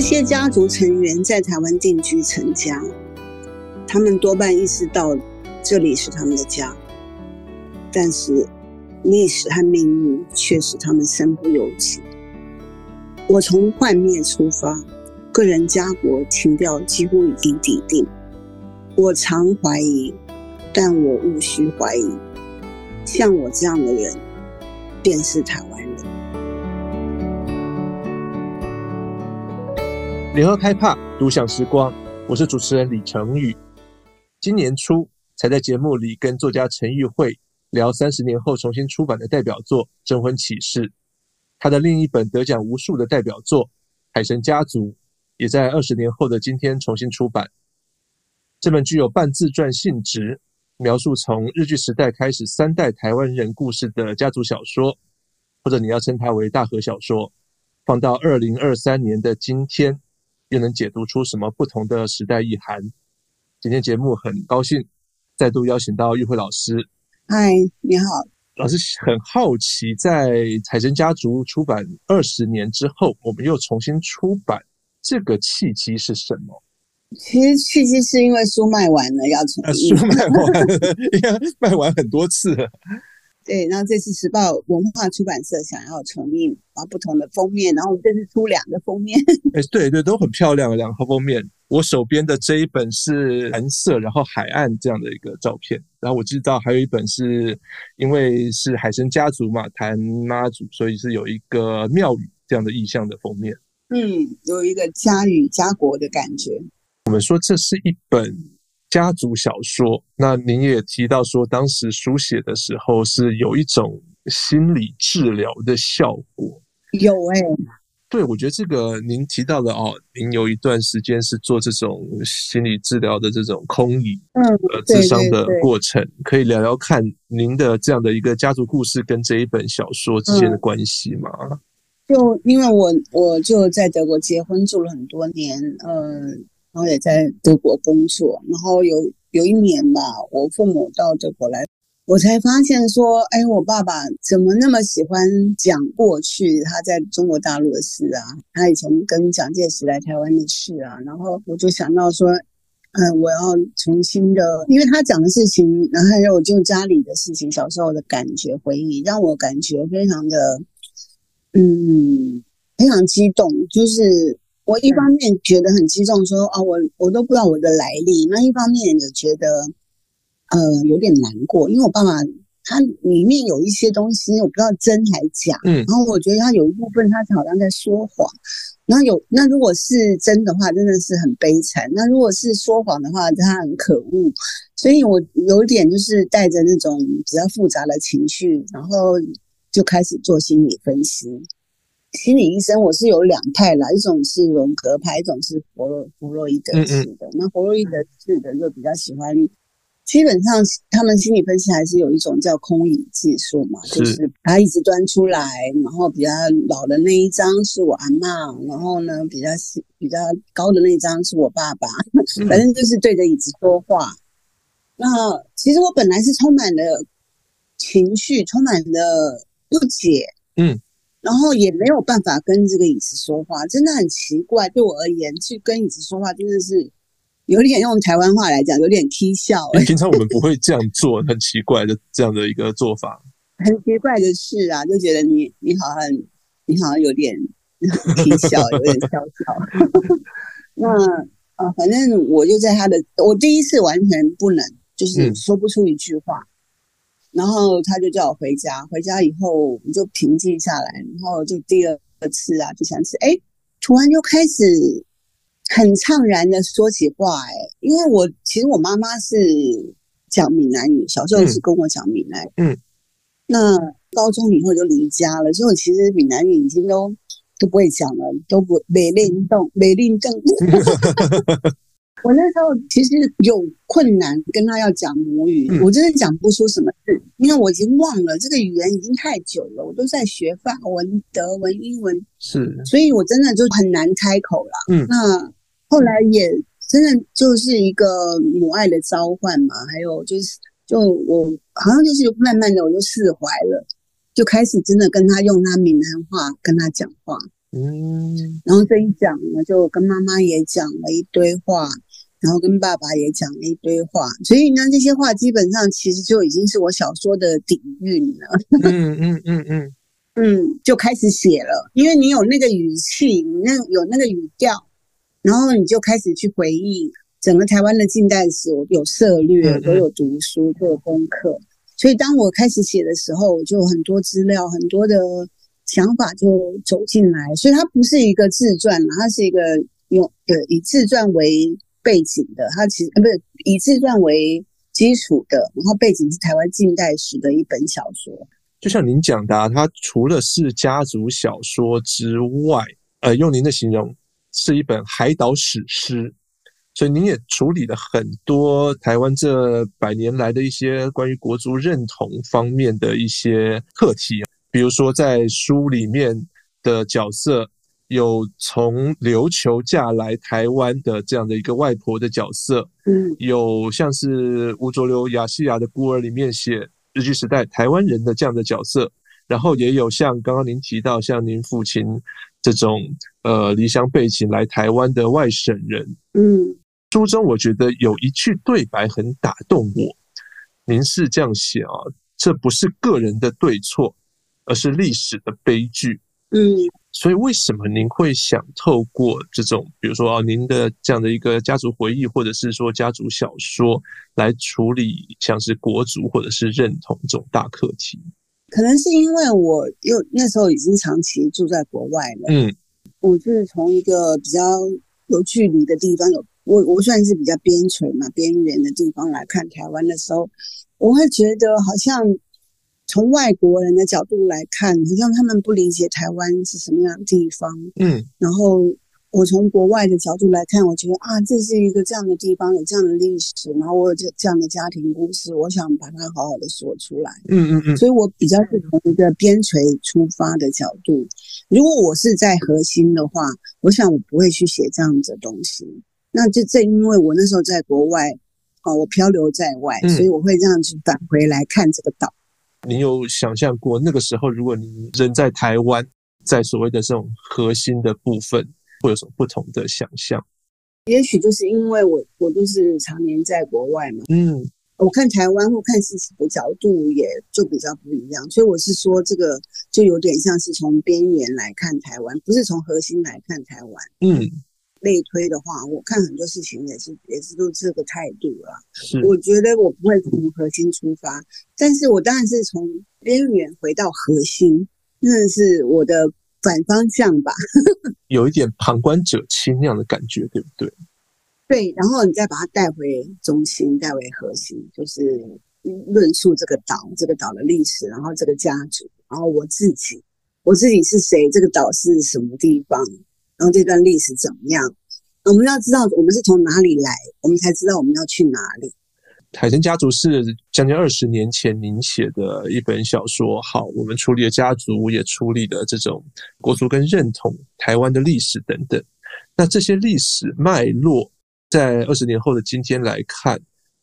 这些家族成员在台湾定居成家，他们多半意识到这里是他们的家，但是历史和命运却使他们身不由己。我从幻灭出发，个人家国情调几乎已经底定。我常怀疑，但我无需怀疑，像我这样的人，便是台湾人。联合开帕独享时光，我是主持人李成宇。今年初才在节目里跟作家陈玉慧聊三十年后重新出版的代表作《征婚启事》，他的另一本得奖无数的代表作《海神家族》也在二十年后的今天重新出版。这本具有半自传性质，描述从日据时代开始三代台湾人故事的家族小说，或者你要称它为大河小说，放到二零二三年的今天。又能解读出什么不同的时代意涵？今天节目很高兴再度邀请到玉慧老师。嗨，你好，老师很好奇，在《海神家族》出版二十年之后，我们又重新出版，这个契机是什么？其实契机是因为书卖完了要重印，书卖完了，应该卖完很多次了。对，然后这次时报文化出版社想要重印，然后不同的封面，然后我们这次出两个封面。哎，对对，都很漂亮，两个封面。我手边的这一本是蓝色，然后海岸这样的一个照片。然后我知道还有一本是因为是海神家族嘛，谈妈祖，所以是有一个庙宇这样的意象的封面。嗯，有一个家与家国的感觉。我们说这是一本。家族小说，那您也提到说，当时书写的时候是有一种心理治疗的效果。有哎、欸，对，我觉得这个您提到的哦，您有一段时间是做这种心理治疗的这种空椅嗯呃智商的过程，可以聊聊看您的这样的一个家族故事跟这一本小说之间的关系吗？嗯、就因为我我就在德国结婚住了很多年，嗯。然后也在德国工作，然后有有一年吧，我父母到德国来，我才发现说，哎，我爸爸怎么那么喜欢讲过去他在中国大陆的事啊？他以前跟蒋介石来台湾的事啊？然后我就想到说，嗯，我要重新的，因为他讲的事情，然后还有就家里的事情，小时候的感觉回忆，让我感觉非常的，嗯，非常激动，就是。我一方面觉得很激动，说啊，我我都不知道我的来历。那一方面也觉得，呃，有点难过，因为我爸爸他里面有一些东西，我不知道真还假。嗯，然后我觉得他有一部分他好像在说谎。然后有那如果是真的话，真的是很悲惨；那如果是说谎的话，他很可恶。所以我有点就是带着那种比较复杂的情绪，然后就开始做心理分析。心理医生，我是有两派啦，一种是荣格派，一种是弗洛弗洛伊德式的。嗯嗯，那弗洛伊德式的就比较喜欢，基本上他们心理分析还是有一种叫空椅技术嘛，是就是把椅子端出来，然后比较老的那一张是我阿嬷，然后呢比较比较高的那一张是我爸爸，反正就是对着椅子说话。嗯、那其实我本来是充满了情绪，充满了不解，嗯。然后也没有办法跟这个椅子说话，真的很奇怪。对我而言，去跟椅子说话真的是有点用台湾话来讲，有点蹊跷。平常我们不会这样做，很奇怪的这样的一个做法。很奇怪的事啊，就觉得你你好像你好像有点 蹊跷，有点笑笑。那啊，反正我就在他的，我第一次完全不能，就是说不出一句话。嗯然后他就叫我回家，回家以后我就平静下来，然后就第二次啊，第三次，哎，突然就开始很怅然的说起话，哎，因为我其实我妈妈是讲闽南语，小时候是跟我讲闽南语，嗯，那高中以后就离家了，所以我其实闽南语已经都都不会讲了，都不没练动，没练动。我那时候其实有困难跟他要讲母语，嗯、我真的讲不出什么字，因为我已经忘了这个语言已经太久了，我都在学法文、德文、英文，是，所以我真的就很难开口了。嗯，那后来也真的就是一个母爱的召唤嘛，还有就是，就我好像就是慢慢的我就释怀了，就开始真的跟他用他闽南话跟他讲话。嗯，然后这一讲呢，就跟妈妈也讲了一堆话，然后跟爸爸也讲了一堆话，所以呢，这些话基本上其实就已经是我小说的底蕴了。嗯嗯嗯嗯。嗯，就开始写了，因为你有那个语气，你那有那个语调，然后你就开始去回忆整个台湾的近代史，我有涉略，我有读书，都有功课，所以当我开始写的时候，我就有很多资料，很多的。想法就走进来，所以它不是一个自传，它是一个用呃以自传为背景的，它其实呃不是以自传为基础的，然后背景是台湾近代史的一本小说。就像您讲的啊，它除了是家族小说之外，呃，用您的形容是一本海岛史诗，所以您也处理了很多台湾这百年来的一些关于国族认同方面的一些课题。比如说，在书里面的角色有从琉球嫁来台湾的这样的一个外婆的角色，嗯，有像是吴浊流《亚细亚的孤儿》里面写日据时代台湾人的这样的角色，然后也有像刚刚您提到像您父亲这种呃离乡背景来台湾的外省人，嗯，书中我觉得有一句对白很打动我，您是这样写啊，这不是个人的对错。而是历史的悲剧，嗯，所以为什么您会想透过这种，比如说啊，您的这样的一个家族回忆，或者是说家族小说，来处理像是国族或者是认同这种大课题？可能是因为我又那时候已经长期住在国外了，嗯，我就是从一个比较有距离的地方，有我我算是比较边陲嘛，边缘的地方来看台湾的时候，我会觉得好像。从外国人的角度来看，好像他们不理解台湾是什么样的地方。嗯，然后我从国外的角度来看，我觉得啊，这是一个这样的地方，有这样的历史，然后我有这这样的家庭故事，我想把它好好的说出来。嗯嗯嗯，所以我比较是从一个边陲出发的角度。如果我是在核心的话，我想我不会去写这样子的东西。那就正因为我那时候在国外，哦，我漂流在外，所以我会这样子返回来看这个岛。你有想象过那个时候，如果你人在台湾，在所谓的这种核心的部分，会有什么不同的想象？也许就是因为我我就是常年在国外嘛，嗯，我看台湾或看事情的角度也就比较不一样，所以我是说这个就有点像是从边缘来看台湾，不是从核心来看台湾，嗯。类推的话，我看很多事情也是也是都这个态度了。是，我觉得我不会从核心出发，但是我当然是从边缘回到核心，那是我的反方向吧。有一点旁观者清那样的感觉，对不对？对，然后你再把它带回中心，带回核心，就是论述这个岛，这个岛的历史，然后这个家族，然后我自己，我自己是谁？这个岛是什么地方？然后这段历史怎么样？我们要知道我们是从哪里来，我们才知道我们要去哪里。海神家族是将近二十年前您写的一本小说。好，我们处理了家族，也处理了这种国族跟认同、台湾的历史等等。那这些历史脉络，在二十年后的今天来看，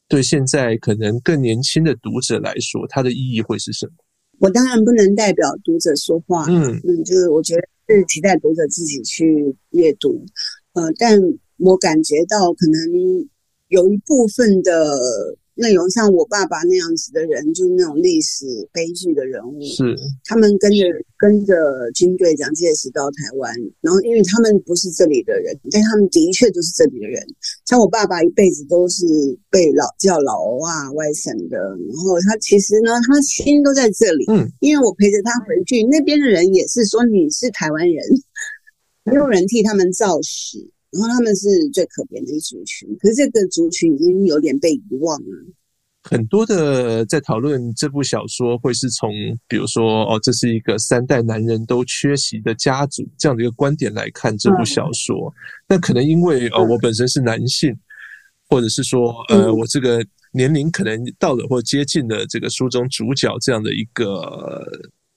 对现在可能更年轻的读者来说，它的意义会是什么？我当然不能代表读者说话。嗯嗯，就是我觉得。是期待读者自己去阅读，呃，但我感觉到可能有一部分的内容，像我爸爸那样子的人，就是那种历史悲剧的人物，是他们跟着跟着军队蒋介石到台湾，然后因为他们不是这里的人，但他们的确就是这里的人。像我爸爸一辈子都是被老叫老欧啊外省的，然后他其实呢，他心都在这里。嗯，因为我陪着他回去，那边的人也是说你是台湾人，没有人替他们造史，然后他们是最可怜的一族群。可是这个族群已经有点被遗忘了。很多的在讨论这部小说，会是从比如说哦，这是一个三代男人都缺席的家族这样的一个观点来看这部小说。那可能因为呃，我本身是男性，或者是说呃，我这个年龄可能到了或接近了这个书中主角这样的一个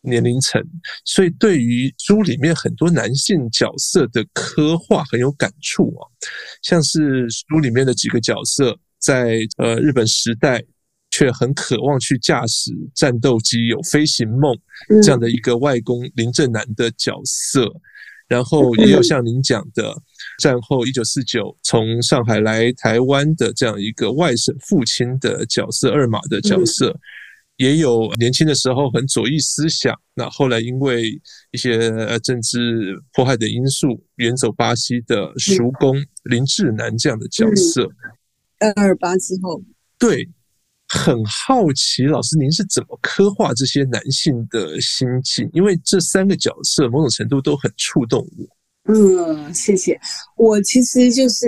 年龄层，所以对于书里面很多男性角色的刻画很有感触啊。像是书里面的几个角色，在呃日本时代。却很渴望去驾驶战斗机，有飞行梦这样的一个外公林正南的角色，然后也有像您讲的，战后一九四九从上海来台湾的这样一个外省父亲的角色，二马的角色，也有年轻的时候很左翼思想，那后来因为一些政治迫害的因素远走巴西的叔公林志南这样的角色。二二八之后，对。很好奇，老师您是怎么刻画这些男性的心境？因为这三个角色某种程度都很触动我。嗯，谢谢。我其实就是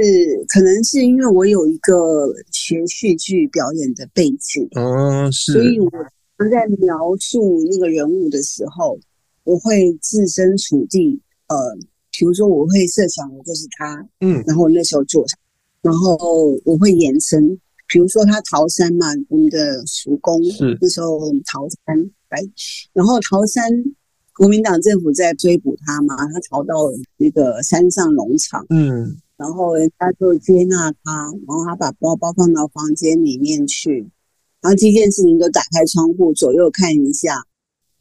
可能是因为我有一个学戏剧表演的背景，哦，是，所以我在描述那个人物的时候，我会置身处地。呃，比如说我会设想我就是他，嗯，然后那时候做，然后我会延伸。比如说他逃山嘛，我们的叔公是那时候逃山来，然后逃山国民党政府在追捕他嘛，他逃到那个山上农场，嗯，然后人家就接纳他，然后他把包包放到房间里面去，然后第一件事情就打开窗户左右看一下。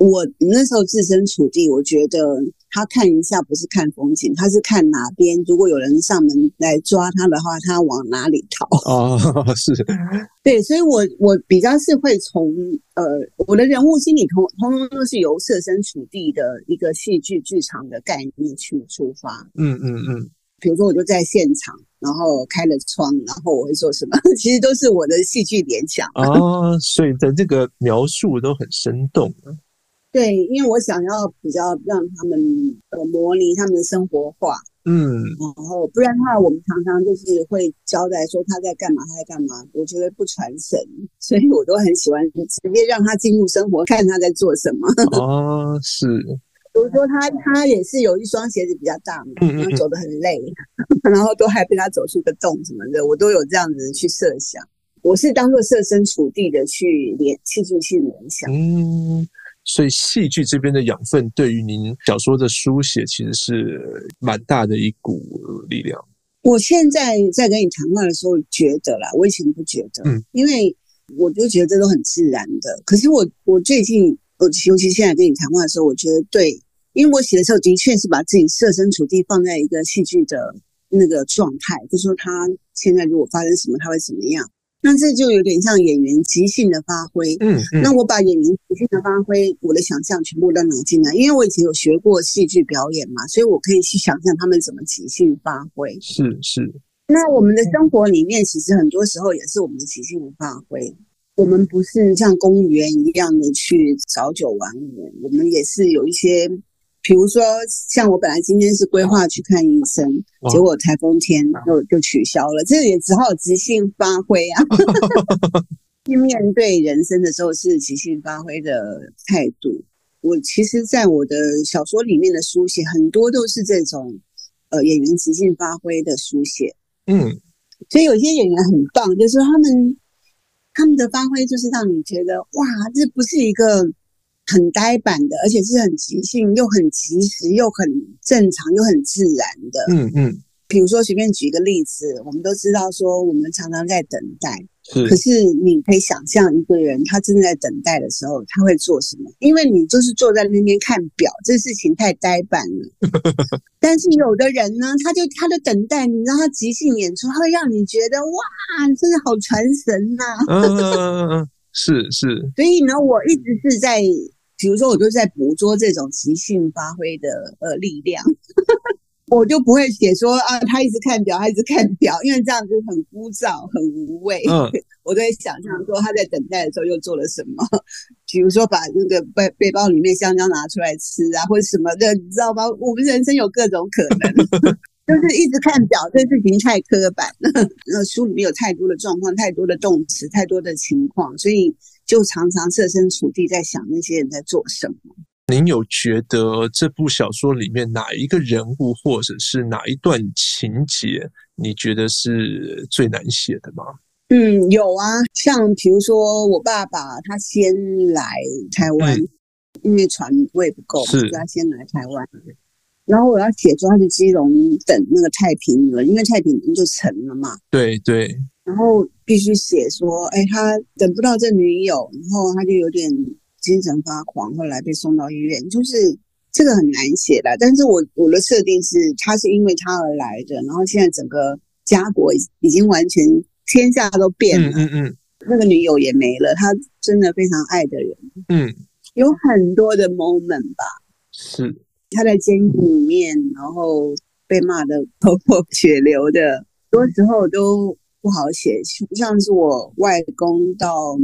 我那时候置身处地，我觉得他看一下不是看风景，他是看哪边。如果有人上门来抓他的话，他往哪里逃？哦，是，对，所以我我比较是会从呃，我的人物心理通通通都是由设身处地的一个戏剧剧场的概念去出发。嗯嗯嗯，比如说我就在现场，然后开了窗，然后我会做什么？其实都是我的戏剧联想。哦，所以的这个描述都很生动。对，因为我想要比较让他们呃模拟他们的生活化，嗯，然后不然的话，我们常常就是会交代说他在干嘛，他在干嘛。我觉得不传神，所以我都很喜欢直接让他进入生活，看他在做什么。哦，是。比如说他他也是有一双鞋子比较大嘛，然后走得很累，嗯、然后都还被他走出个洞什么的，我都有这样子去设想。我是当做设身处地的去联戏剧性联想。嗯。所以戏剧这边的养分，对于您小说的书写，其实是蛮大的一股力量。我现在在跟你谈话的时候觉得啦，我以前不觉得，嗯，因为我就觉得这都很自然的。可是我我最近，我尤其现在跟你谈话的时候，我觉得对，因为我写的时候的确是把自己设身处地放在一个戏剧的那个状态，就说他现在如果发生什么，他会怎么样。那这就有点像演员即兴的发挥，嗯，嗯，那我把演员即兴的发挥，我的想象全部都拿进来，因为我以前有学过戏剧表演嘛，所以我可以去想象他们怎么即兴发挥。是是。那我们的生活里面，其实很多时候也是我们的即兴的发挥。我们不是像公务员一样的去早九晚五，我们也是有一些。比如说，像我本来今天是规划去看医生，结果台风天就就取消了，这也只好即兴发挥啊。去 面对人生的时候是即兴发挥的态度。我其实，在我的小说里面的书写，很多都是这种呃演员即兴发挥的书写。嗯，所以有些演员很棒，就是说他们他们的发挥就是让你觉得哇，这不是一个。很呆板的，而且是很即兴，又很及时，又很正常，又很自然的。嗯嗯。比如说，随便举一个例子，我们都知道说，我们常常在等待。是。可是你可以想象一个人，他正在等待的时候，他会做什么？因为你就是坐在那边看表，这事情太呆板了。但是有的人呢，他就他的等待，你知道他即兴演出，他会让你觉得哇，真的好传神呐、啊。嗯嗯嗯，是是。所以呢，我一直是在。比如说，我就在捕捉这种即兴发挥的呃力量，我就不会写说啊，他一直看表，他一直看表，因为这样子很枯燥、很无味。嗯，我都会想象说他在等待的时候又做了什么，比如说把那个背背包里面香蕉拿出来吃啊，或者什么的，你知道吗？我们人生有各种可能，就是一直看表，这事情太刻板了。那书里面有太多的状况，太多的动词，太多的情况，所以。就常常设身处地在想那些人在做什么。您有觉得这部小说里面哪一个人物，或者是哪一段情节，你觉得是最难写的吗？嗯，有啊，像比如说我爸爸他先来台湾，嗯、因为船位不够，所以他先来台湾。然后我要写说他去基隆等那个太平轮，因为太平轮就沉了嘛。对对。然后必须写说，哎，他等不到这女友，然后他就有点精神发狂，后来被送到医院。就是这个很难写的。但是我我的设定是，他是因为他而来的，然后现在整个家国已经完全天下都变了，嗯嗯，嗯，那个女友也没了，他真的非常爱的人，嗯，有很多的 moment 吧，是他在监狱里面，然后被骂得头破血流的，很多时候都不好写，像是我外公到。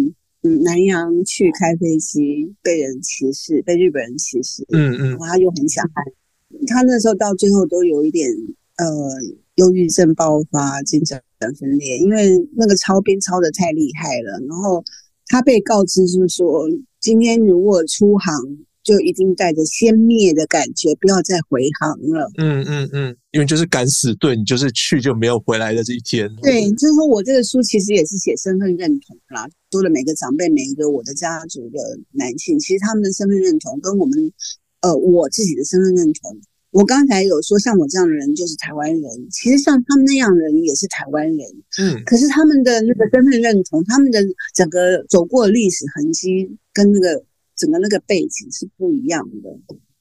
嗯，南洋去开飞机，被人歧视，被日本人歧视。嗯嗯，然后他又很想爱，他那时候到最后都有一点呃，忧郁症爆发，精神分裂，因为那个超兵超的太厉害了。然后他被告知就是说，今天如果出航。就一定带着先灭的感觉，不要再回航了。嗯嗯嗯，因为就是敢死队，你就是去就没有回来的这一天。对，就是说我这个书其实也是写身份认同啦，说了每个长辈，每一个我的家族的男性，其实他们的身份认同跟我们，呃，我自己的身份认同。我刚才有说，像我这样的人就是台湾人，其实像他们那样的人也是台湾人。嗯，可是他们的那个身份认同，他们的整个走过的历史痕迹跟那个。整个那个背景是不一样的，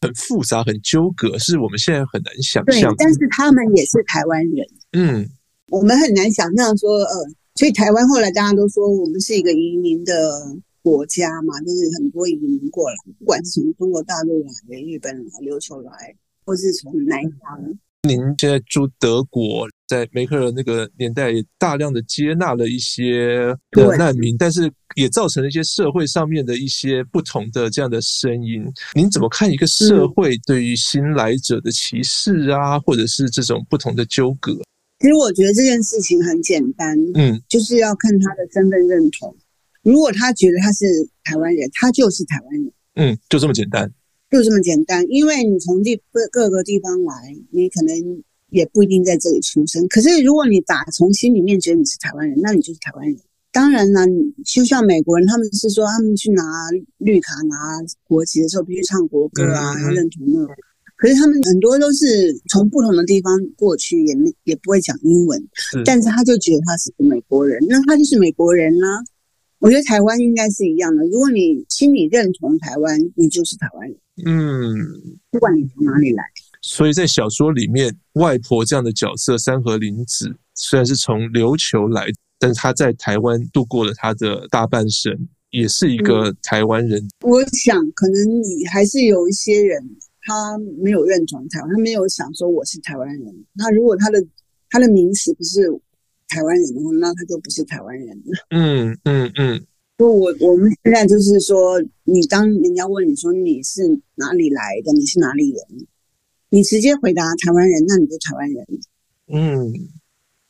很复杂，很纠葛，是我们现在很难想象。对，但是他们也是台湾人。嗯，我们很难想象说，呃，所以台湾后来大家都说我们是一个移民的国家嘛，就是很多移民过来，不管是从中国大陆来的、日本来、琉球来，或是从南洋。您现在住德国，在梅克尔那个年代，也大量的接纳了一些的难民，但是也造成了一些社会上面的一些不同的这样的声音。您怎么看一个社会对于新来者的歧视啊，或者是这种不同的纠葛？其实我觉得这件事情很简单，嗯，就是要看他的身份认同。如果他觉得他是台湾人，他就是台湾人，嗯，就这么简单。就这么简单，因为你从地各各个地方来，你可能也不一定在这里出生。可是如果你打从心里面觉得你是台湾人，那你就是台湾人。当然了，就像美国人，他们是说他们去拿绿卡、拿国籍的时候必须唱国歌啊，要认同那个。可是他们很多都是从不同的地方过去，也没也不会讲英文，但是他就觉得他是个美国人，那他就是美国人呢、啊。我觉得台湾应该是一样的，如果你心里认同台湾，你就是台湾人。嗯，不管你从哪里来，所以在小说里面，外婆这样的角色三河林子虽然是从琉球来，但是她在台湾度过了她的大半生，也是一个台湾人。嗯，我想，可能你还是有一些人，他没有认同台湾，他没有想说我是台湾人。那如果他的他的名词不是台湾人的话，那他就不是台湾人了。嗯嗯嗯。就我我们现在就是说，你当人家问你说你是哪里来的，你是哪里人，你直接回答台湾人，那你就台湾人。嗯，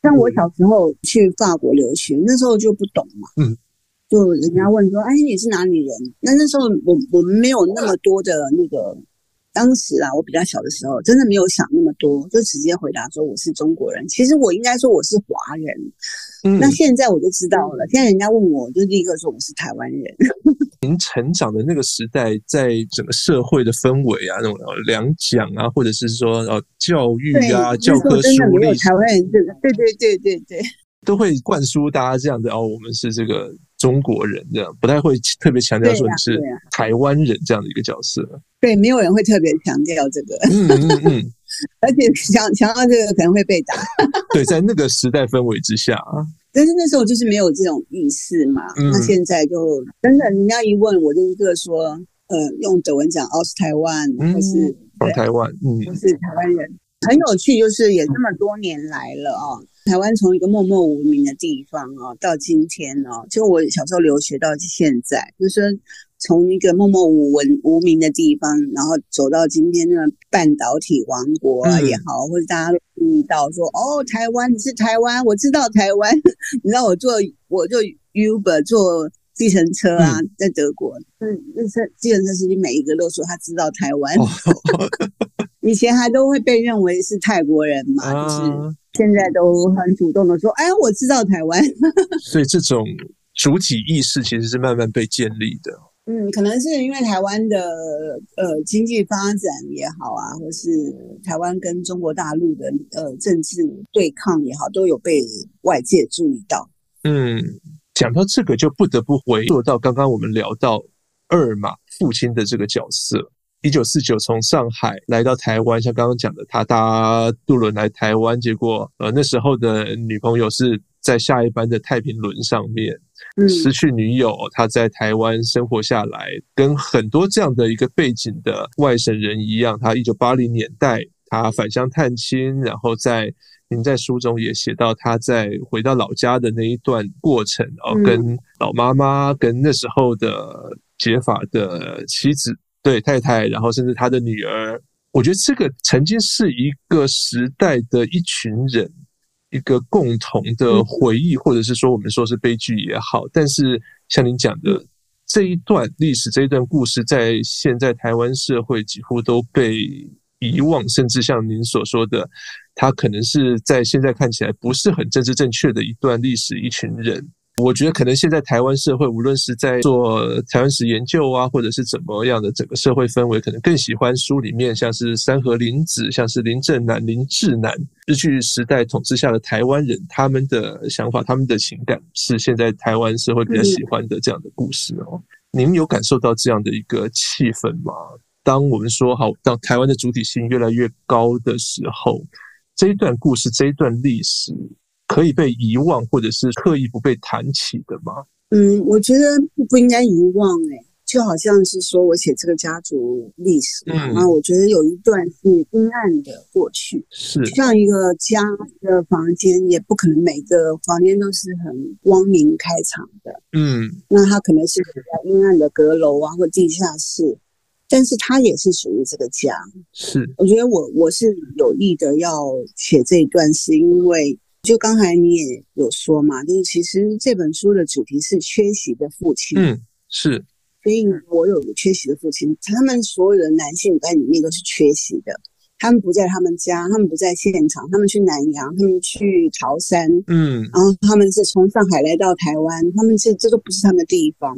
像我小时候去法国留学，那时候就不懂嘛。嗯，就人家问说，哎，你是哪里人？那那时候我我们没有那么多的那个。当时啊，我比较小的时候，真的没有想那么多，就直接回答说我是中国人。其实我应该说我是华人。嗯，那现在我就知道了。现在人家问我，我就立刻说我是台湾人。您成长的那个时代，在整个社会的氛围啊，那种两蒋啊，或者是说呃教育啊，教科书真的没有台湾人这个，对对对对对，都会灌输大家这样子哦，我们是这个中国人这样，不太会特别强调说你是台湾人这样的一个角色。对，没有人会特别强调这个，嗯嗯嗯，而且强强调这个可能会被打。对，在那个时代氛围之下啊，但是那时候就是没有这种意识嘛。嗯、那现在就真的，人家一问我就一个说，呃，用德文讲奥斯台湾，或是往台湾，嗯，不是台湾人，很有趣，就是也这么多年来了啊、哦。台湾从一个默默无名的地方哦，到今天哦，就我小时候留学到现在，就是说。从一个默默无闻、无名的地方，然后走到今天那个半导体王国也好，嗯、或者大家都注意到说：“哦，台湾，你是台湾，我知道台湾。”你知道我坐我坐 Uber 坐计程车啊，嗯、在德国，嗯，那车计程车司机每一个都说他知道台湾。哦、以前还都会被认为是泰国人嘛，啊、就是现在都很主动的说：“哎，我知道台湾。”所以这种主体意识其实是慢慢被建立的。嗯，可能是因为台湾的呃经济发展也好啊，或是台湾跟中国大陆的呃政治对抗也好，都有被外界注意到。嗯，讲到这个，就不得不回溯到刚刚我们聊到二马父亲的这个角色，一九四九从上海来到台湾，像刚刚讲的，他搭渡轮来台湾，结果呃那时候的女朋友是在下一班的太平轮上面，失去女友，他在台湾生活下来，跟很多这样的一个背景的外省人一样，他一九八零年代他返乡探亲，然后在您在书中也写到他在回到老家的那一段过程，然后跟老妈妈，跟那时候的结发的妻子。对太太，然后甚至他的女儿，我觉得这个曾经是一个时代的一群人一个共同的回忆，或者是说我们说是悲剧也好。但是像您讲的这一段历史，这一段故事，在现在台湾社会几乎都被遗忘，甚至像您所说的，他可能是在现在看起来不是很政治正确的一段历史，一群人。我觉得可能现在台湾社会，无论是在做台湾史研究啊，或者是怎么样的整个社会氛围，可能更喜欢书里面像是三河林子，像是林正南、林志南，日据时代统治下的台湾人，他们的想法、他们的情感，是现在台湾社会比较喜欢的这样的故事哦。您有感受到这样的一个气氛吗？当我们说好，当台湾的主体性越来越高的时候，这一段故事，这一段历史。可以被遗忘，或者是刻意不被谈起的吗？嗯，我觉得不应该遗忘诶、欸，就好像是说我写这个家族历史嘛，那、嗯、我觉得有一段是阴暗的过去，是像一个家的房间，也不可能每个房间都是很光明开场的，嗯，那它可能是比较阴暗的阁楼啊，或地下室，但是它也是属于这个家。是，我觉得我我是有意的要写这一段，是因为。就刚才你也有说嘛，就是其实这本书的主题是缺席的父亲。嗯，是。所以我有个缺席的父亲，他们所有的男性在里面都是缺席的。他们不在他们家，他们不在现场，他们去南洋，他们去潮汕。嗯，然后他们是从上海来到台湾，他们是这都不是他们的地方，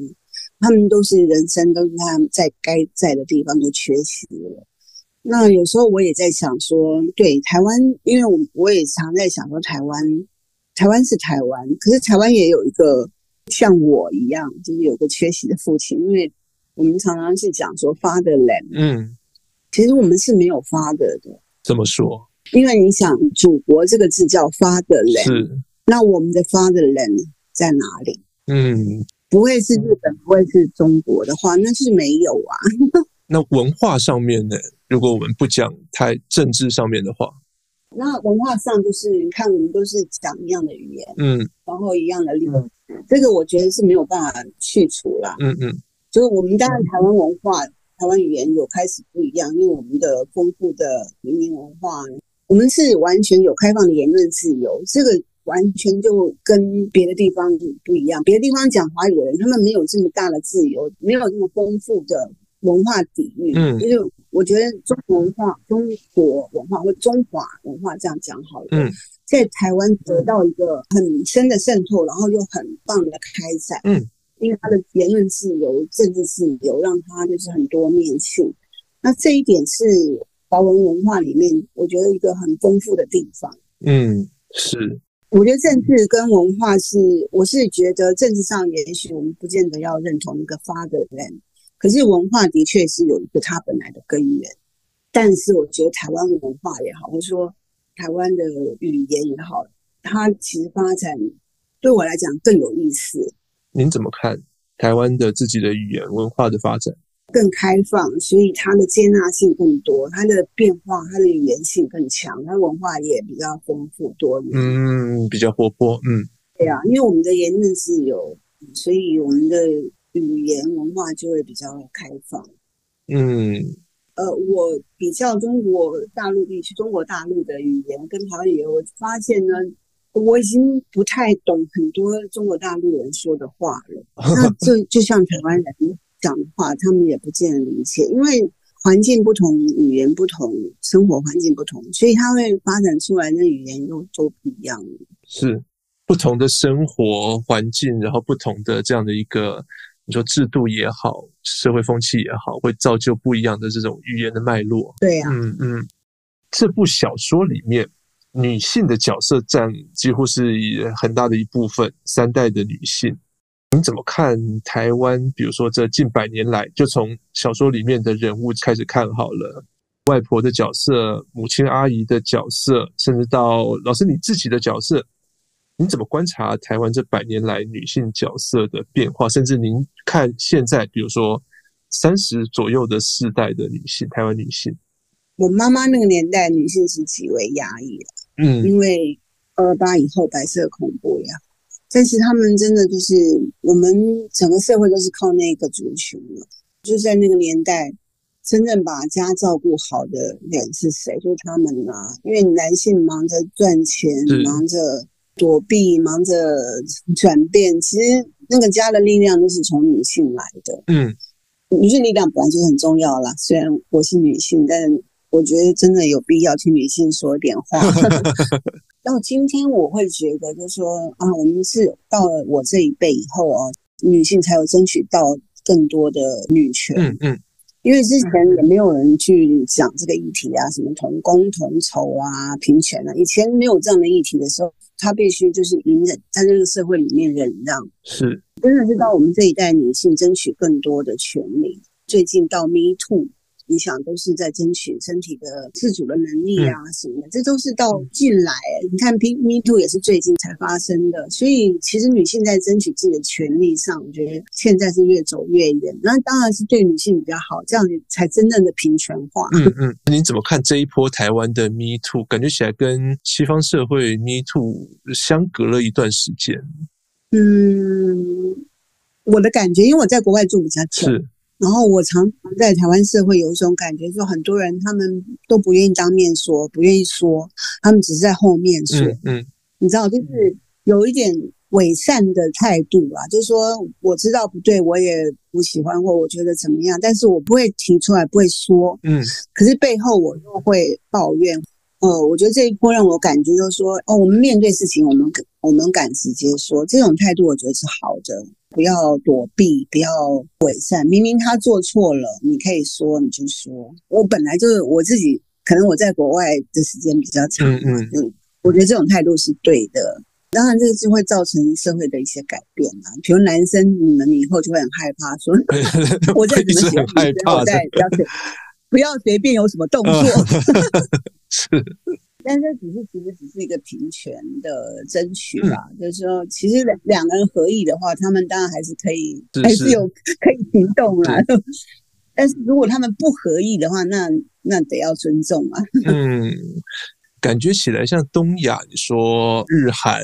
他们都是人生都是他们在该在的地方就缺席了。那有时候我也在想说，对台湾，因为我我也常在想说，台湾，台湾是台湾，可是台湾也有一个像我一样，就是有个缺席的父亲，因为我们常常是讲说 fatherland，嗯，其实我们是没有 father 的。怎么说？因为你想，祖国这个字叫 fatherland，是，那我们的 fatherland 在哪里？嗯，不会是日本，不会是中国的话，那是没有啊。那文化上面呢？如果我们不讲太政治上面的话，那文化上就是你看，我们都是讲一样的语言，嗯，然后一样的历史，这个我觉得是没有办法去除啦。嗯嗯，就是我们当然台湾文化、台湾语言有开始不一样，因为我们的丰富的移民文化，我们是完全有开放的言论自由，这个完全就跟别的地方不一样。别的地方讲华语的人，他们没有这么大的自由，没有这么丰富的。文化底蕴，嗯，就是我觉得中国文化、中国文化或中华文化这样讲好了，嗯，在台湾得到一个很深的渗透，然后又很棒的开展，嗯，因为他的言论自由、政治自由，让他就是很多面性。那这一点是华文文化里面，我觉得一个很丰富的地方。嗯，是。我觉得政治跟文化是，我是觉得政治上也许我们不见得要认同一个 fatherland。可是文化的确是有一个它本来的根源，但是我觉得台湾文化也好，或者说台湾的语言也好，它其实发展对我来讲更有意思。您怎么看台湾的自己的语言文化的发展？更开放，所以它的接纳性更多，它的变化，它的语言性更强，它文化也比较丰富多元。嗯，比较活泼。嗯，对啊，因为我们的言论自由，所以我们的。语言文化就会比较开放，嗯，呃，我比较中国大陆地区，中国大陆的语言跟台湾语言，我发现呢，我已经不太懂很多中国大陆人说的话了。那就就像台湾人讲的话，他们也不见得理解，因为环境不同，语言不同，生活环境不同，所以他会发展出来的语言又都不一样。是不同的生活环境，然后不同的这样的一个。你说制度也好，社会风气也好，会造就不一样的这种语言的脉络。对呀、啊，嗯嗯。这部小说里面，女性的角色占几乎是很大的一部分，三代的女性。你怎么看台湾？比如说这近百年来，就从小说里面的人物开始看好了，外婆的角色、母亲阿姨的角色，甚至到老师你自己的角色，你怎么观察台湾这百年来女性角色的变化？甚至您看现在，比如说三十左右的世代的女性，台湾女性，我妈妈那个年代女性是极为压抑的，嗯，因为二二八以后白色恐怖呀。但是他们真的就是我们整个社会都是靠那个族群了，就在那个年代，真正把家照顾好的人是谁？就是他们啊，因为男性忙着赚钱，忙着躲避，忙着转变，其实那个家的力量都是从女性来的。嗯，女性力量本来就很重要啦。虽然我是女性，但我觉得真的有必要听女性说点话。到今天，我会觉得，就是说啊，我们是到了我这一辈以后啊，女性才有争取到更多的女权。嗯嗯，因为之前也没有人去讲这个议题啊，什么同工同酬啊、平权啊，以前没有这样的议题的时候，他必须就是隐忍，在这个社会里面忍让。是，真的是到我们这一代女性争取更多的权利。最近到 Me Too。你想都是在争取身体的自主的能力啊什么的，嗯、这都是到近来。你看，Me Too 也是最近才发生的，所以其实女性在争取自己的权利上，我觉得现在是越走越远。那当然是对女性比较好，这样才真正的平权化。嗯嗯，你怎么看这一波台湾的 Me Too？感觉起来跟西方社会 Me Too 相隔了一段时间。嗯，我的感觉，因为我在国外住比较久。是。然后我常常在台湾社会有一种感觉，说很多人他们都不愿意当面说，不愿意说，他们只是在后面说。嗯，嗯你知道，就是有一点伪善的态度啊，就是说我知道不对，我也不喜欢或我觉得怎么样，但是我不会提出来，不会说。嗯，可是背后我又会抱怨。呃，我觉得这一波让我感觉就是说，哦，我们面对事情，我们我们敢直接说，这种态度我觉得是好的。不要躲避，不要伪善。明明他做错了，你可以说，你就说。我本来就是我自己，可能我在国外的时间比较长，嗯嗯，我觉得这种态度是对的。当然，这个是会造成社会的一些改变啊。比如男生，你们以后就会很害怕，说我在怎么讲，女生我在不要随不要随便有什么动作。是。但这只是其实只是一个平权的争取吧，嗯、就是说，其实两两个人合意的话，他们当然还是可以，是是还是有可以行动啦。但是如果他们不合意的话，那那得要尊重啊。嗯，感觉起来像东亚，你说日韩、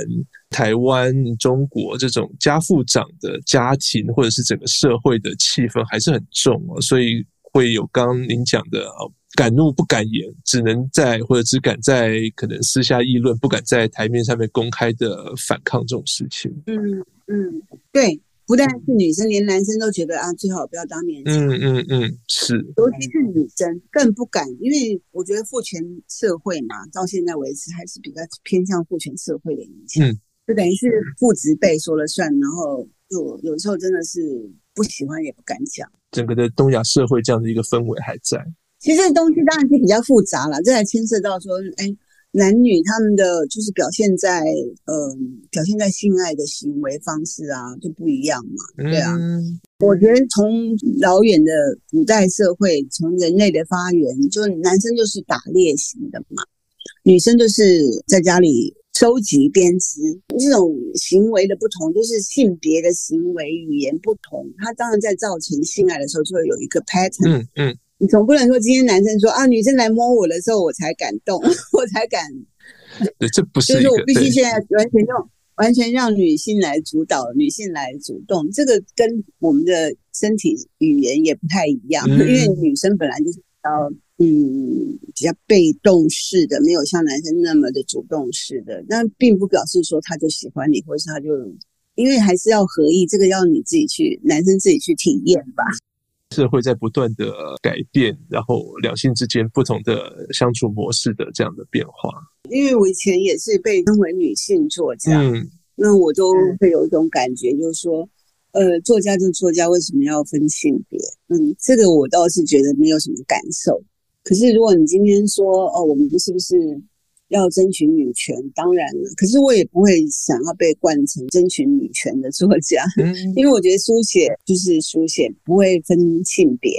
台湾、中国这种家父长的家庭，或者是整个社会的气氛还是很重啊，所以会有刚刚您讲的敢怒不敢言，只能在或者只敢在可能私下议论，不敢在台面上面公开的反抗这种事情。嗯嗯，对，不但是女生，连男生都觉得啊，最好不要当面讲。嗯嗯嗯，是。尤其是女生更不敢，因为我觉得父权社会嘛，到现在为止还是比较偏向父权社会的影响。嗯，就等于是父职辈说了算，然后就有时候真的是不喜欢也不敢讲。整个的东亚社会这样的一个氛围还在。其实这东西当然是比较复杂了，这还牵涉到说，哎，男女他们的就是表现在，呃，表现在性爱的行为方式啊，就不一样嘛，对啊。嗯、我觉得从老远的古代社会，从人类的发源，就男生就是打猎型的嘛，女生就是在家里收集编织。这种行为的不同，就是性别的行为语言不同，它当然在造成性爱的时候就会有一个 pattern。嗯嗯。你总不能说今天男生说啊，女生来摸我的时候我才敢动，我才敢。对，这不是。就是我必须现在完全用完全让女性来主导，女性来主动，这个跟我们的身体语言也不太一样。嗯、因为女生本来就是比较嗯比较被动式的，没有像男生那么的主动式的。那并不表示说他就喜欢你，或是他就因为还是要合意，这个要你自己去，男生自己去体验吧。社会在不断的改变，然后两性之间不同的相处模式的这样的变化。因为我以前也是被称为女性作家，嗯，那我都会有一种感觉，就是说，呃，作家就作家，为什么要分性别？嗯，这个我倒是觉得没有什么感受。可是如果你今天说，哦，我们是不是要争取女权，当然了，可是我也不会想要被冠成争取女权的作家，嗯、因为我觉得书写就是书写，不会分性别。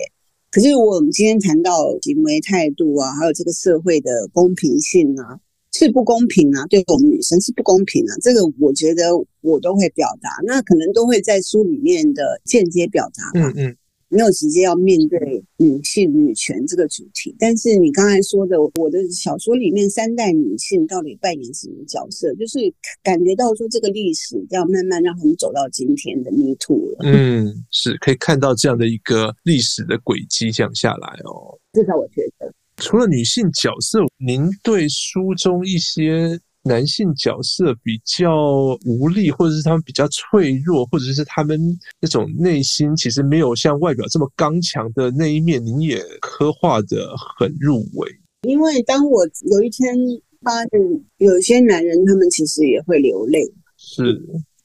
可是我们今天谈到行为态度啊，还有这个社会的公平性啊，是不公平啊，对我们女生是不公平啊，这个我觉得我都会表达，那可能都会在书里面的间接表达吧。嗯嗯。没有直接要面对女性女权这个主题，但是你刚才说的，我的小说里面三代女性到底扮演什么角色？就是感觉到说这个历史要慢慢让他们走到今天的 Me Too 了。嗯，是可以看到这样的一个历史的轨迹这样下来哦。至少我觉得，除了女性角色，您对书中一些。男性角色比较无力，或者是他们比较脆弱，或者是他们那种内心其实没有像外表这么刚强的那一面，你也刻画的很入微。因为当我有一天发现有些男人，他们其实也会流泪。是，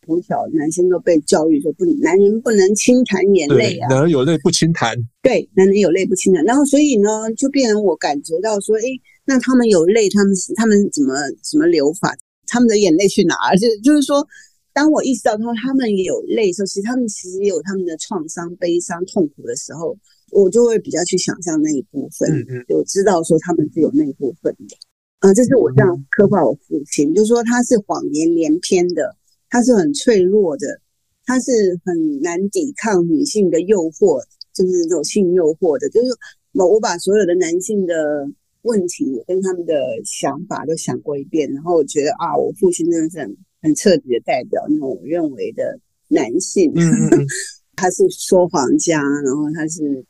从小男生都被教育说不，男人不能轻弹眼泪啊，男人有泪不轻弹。对，男人有泪不轻弹。然后所以呢，就变成我感觉到说，哎。那他们有泪，他们他们怎么怎么流法？他们的眼泪去哪儿？就就是说，当我意识到他他们也有泪的时候，其实他们其实也有他们的创伤、悲伤、痛苦的时候，我就会比较去想象那一部分，嗯嗯，就知道说他们是有那一部分的。啊，这是我这样刻画我父亲，就是说他是谎言连篇的，他是很脆弱的，他是很难抵抗女性的诱惑，就是这种性诱惑的，就是我我把所有的男性的。问题跟他们的想法都想过一遍，然后我觉得啊，我父亲真的是很很彻底的代表那种我认为的男性。嗯嗯 他是说谎家，然后他是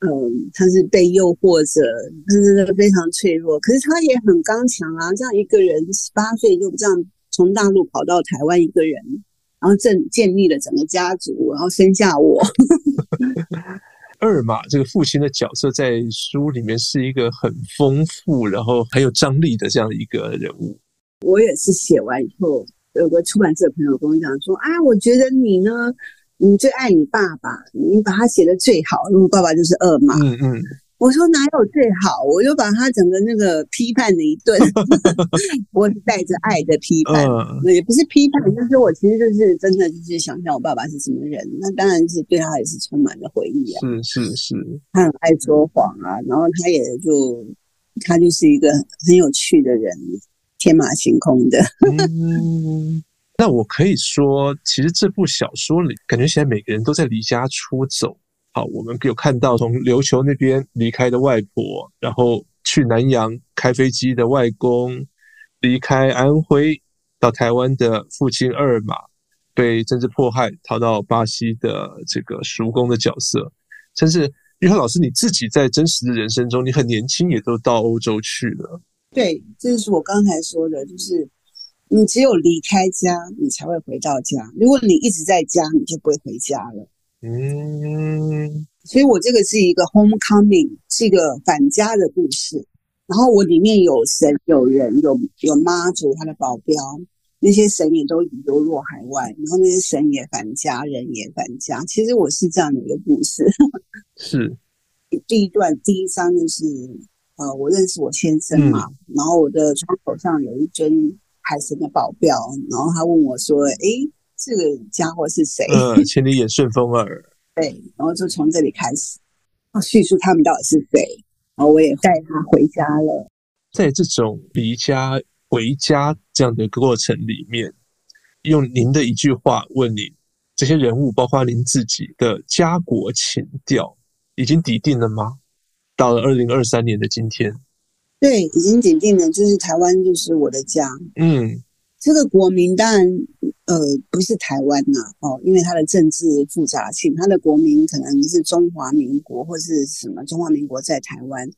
嗯，他是被诱惑者，他是非常脆弱，可是他也很刚强啊。这样一个人十八岁就这样从大陆跑到台湾，一个人，然后正建立了整个家族，然后生下我。二马这个父亲的角色在书里面是一个很丰富，然后很有张力的这样的一个人物。我也是写完以后，有个出版社朋友跟我讲说：“啊，我觉得你呢，你最爱你爸爸，你把他写的最好，因为爸爸就是二马。”嗯嗯。我说哪有最好？我就把他整个那个批判了一顿，我是带着爱的批判，那、嗯、也不是批判，就是我其实就是真的就是想象我爸爸是什么人，那当然是对他也是充满了回忆啊。是是是，他很爱说谎啊，然后他也就他就是一个很有趣的人，天马行空的。嗯，那我可以说，其实这部小说里，感觉现在每个人都在离家出走。好，我们有看到从琉球那边离开的外婆，然后去南洋开飞机的外公，离开安徽到台湾的父亲二马，被政治迫害逃到巴西的这个叔公的角色，甚至玉和老师你自己在真实的人生中，你很年轻也都到欧洲去了。对，这就是我刚才说的，就是你只有离开家，你才会回到家。如果你一直在家，你就不会回家了。嗯，所以我这个是一个 homecoming，是一个返家的故事。然后我里面有神、有人、有有妈祖他的保镖，那些神也都流落海外，然后那些神也返家，人也返家。其实我是这样的一个故事。是，第一段第一章就是，呃，我认识我先生嘛，嗯、然后我的窗口上有一尊海神的保镖，然后他问我说：“诶。”这个家伙是谁？呃，千里眼顺风耳。对，然后就从这里开始，叙述他们到底是谁。然后我也带他回家了。在这种离家回家这样的过程里面，用您的一句话问你：这些人物，包括您自己的家国情调，已经抵定了吗？到了二零二三年的今天，对，已经抵定了，就是台湾就是我的家。嗯。这个国民当然，呃，不是台湾呐，哦，因为它的政治复杂性，它的国民可能是中华民国或是什么中华民国在台湾。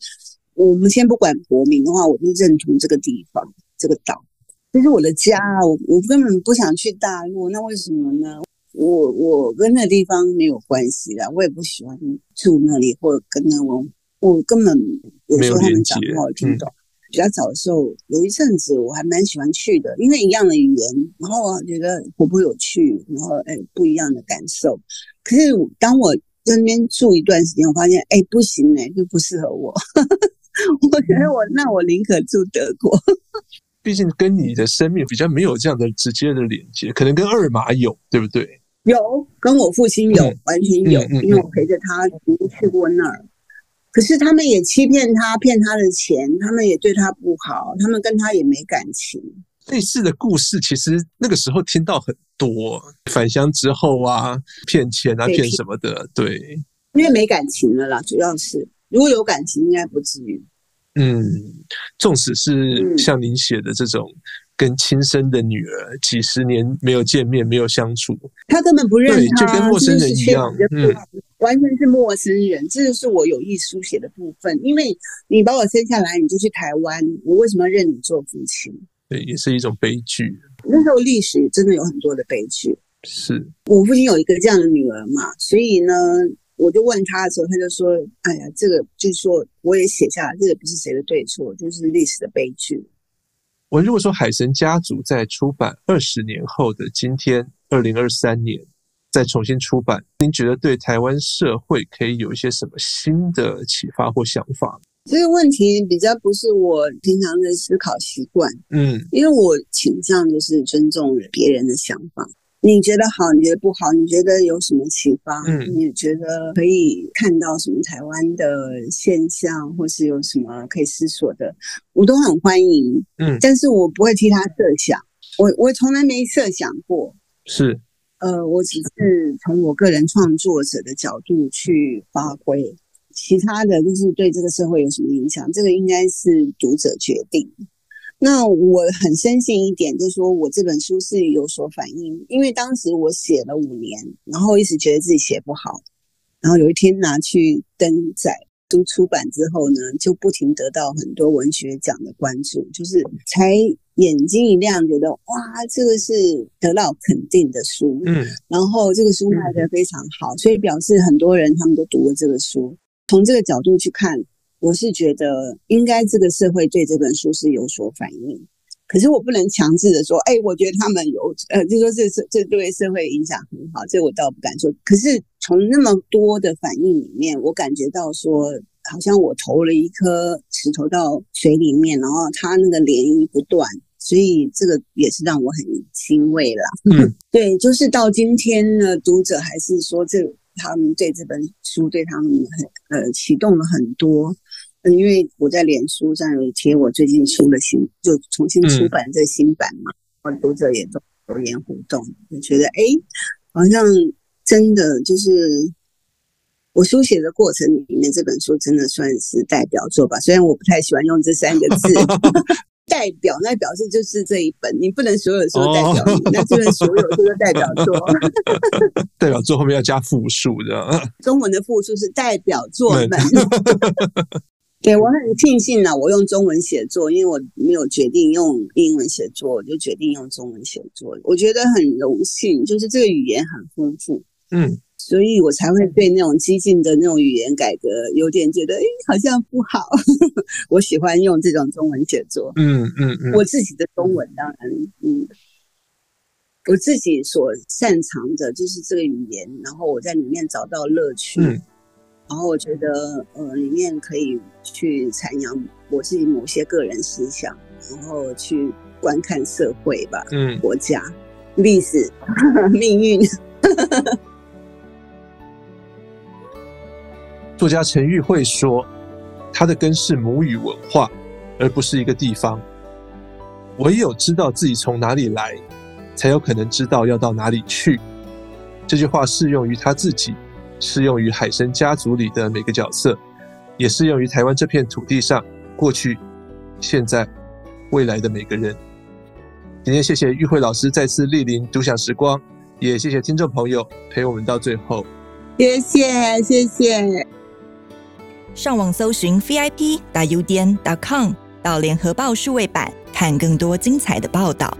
我们先不管国民的话，我就认同这个地方，这个岛，这是我的家，我我根本不想去大陆，那为什么呢？我我跟那地方没有关系啦，我也不喜欢住那里，或者跟那我我根本有时候他们讲话我听不懂。比较早的时候，有一阵子我还蛮喜欢去的，因为一样的语言，然后我觉得活泼有趣，然后哎不一样的感受。可是当我在那边住一段时间，我发现哎不行哎，就不适合我。我觉得我那我宁可住德国。毕竟跟你的生命比较没有这样的直接的连接，可能跟二马有，对不对？有，跟我父亲有，嗯、完全有，嗯嗯嗯、因为我陪着他曾经去过那儿。可是他们也欺骗他，骗他的钱，他们也对他不好，他们跟他也没感情。类似的故事，其实那个时候听到很多，返乡之后啊，骗钱啊，骗什么的，对，因为没感情了啦，主要是如果有感情，应该不至于。嗯，纵使是像您写的这种跟亲生的女儿几十年没有见面、没有相处，他根本不认识，就跟陌生人一样，嗯，完全是陌生人。这就是我有意书写的部分，因为你把我生下来，你就去台湾，我为什么要认你做父亲？对，也是一种悲剧。那时候历史真的有很多的悲剧。是我父亲有一个这样的女儿嘛，所以呢。我就问他的时候，他就说：“哎呀，这个就是说，我也写下来，这个不是谁的对错，就是历史的悲剧。”我如果说《海神家族》在出版二十年后的今天，二零二三年再重新出版，您觉得对台湾社会可以有一些什么新的启发或想法？这个问题比较不是我平常的思考习惯，嗯，因为我倾向就是尊重别人的想法。你觉得好，你觉得不好，你觉得有什么启发？嗯，你觉得可以看到什么台湾的现象，或是有什么可以思索的，我都很欢迎。嗯，但是我不会替他设想，我我从来没设想过。是，呃，我只是从我个人创作者的角度去发挥，其他的就是对这个社会有什么影响，这个应该是读者决定。那我很深信一点，就是说我这本书是有所反应，因为当时我写了五年，然后一直觉得自己写不好，然后有一天拿去登载，都出版之后呢，就不停得到很多文学奖的关注，就是才眼睛一亮，觉得哇，这个是得到肯定的书，嗯，然后这个书卖得非常好，所以表示很多人他们都读了这个书，从这个角度去看。我是觉得应该这个社会对这本书是有所反应，可是我不能强制的说，哎，我觉得他们有，呃，就说这这这对社会影响很好，这我倒不敢说。可是从那么多的反应里面，我感觉到说，好像我投了一颗石头到水里面，然后它那个涟漪不断，所以这个也是让我很欣慰啦。嗯，对，就是到今天呢，读者还是说这。他们对这本书对他们很呃启动了很多，嗯因为我在脸书上有贴我最近出了新，就重新出版这新版嘛，我、嗯、读者也都留言互动，就觉得哎，好像真的就是我书写的过程里面，这本书真的算是代表作吧，虽然我不太喜欢用这三个字。代表那表示就是这一本，你不能所有的书代表你，那这本所有书都代表作。代表作后面要加复数的。中文的复数是代表作们。对，我很庆幸呢，我用中文写作，因为我没有决定用英文写作，我就决定用中文写作。我觉得很荣幸，就是这个语言很丰富。嗯。所以我才会对那种激进的那种语言改革有点觉得，哎，好像不好。我喜欢用这种中文写作，嗯嗯嗯，我自己的中文当然，嗯，我自己所擅长的就是这个语言，然后我在里面找到乐趣，嗯，然后我觉得，呃，里面可以去阐扬我自己某些个人思想，然后去观看社会吧，嗯，国家、历史、命运。作家陈玉慧说：“他的根是母语文化，而不是一个地方。唯有知道自己从哪里来，才有可能知道要到哪里去。”这句话适用于他自己，适用于海生家族里的每个角色，也适用于台湾这片土地上过去、现在、未来的每个人。今天谢谢玉慧老师再次莅临独享时光，也谢谢听众朋友陪我们到最后。谢谢，谢谢。上网搜寻 vip.udn.com，到联合报数位版看更多精彩的报道。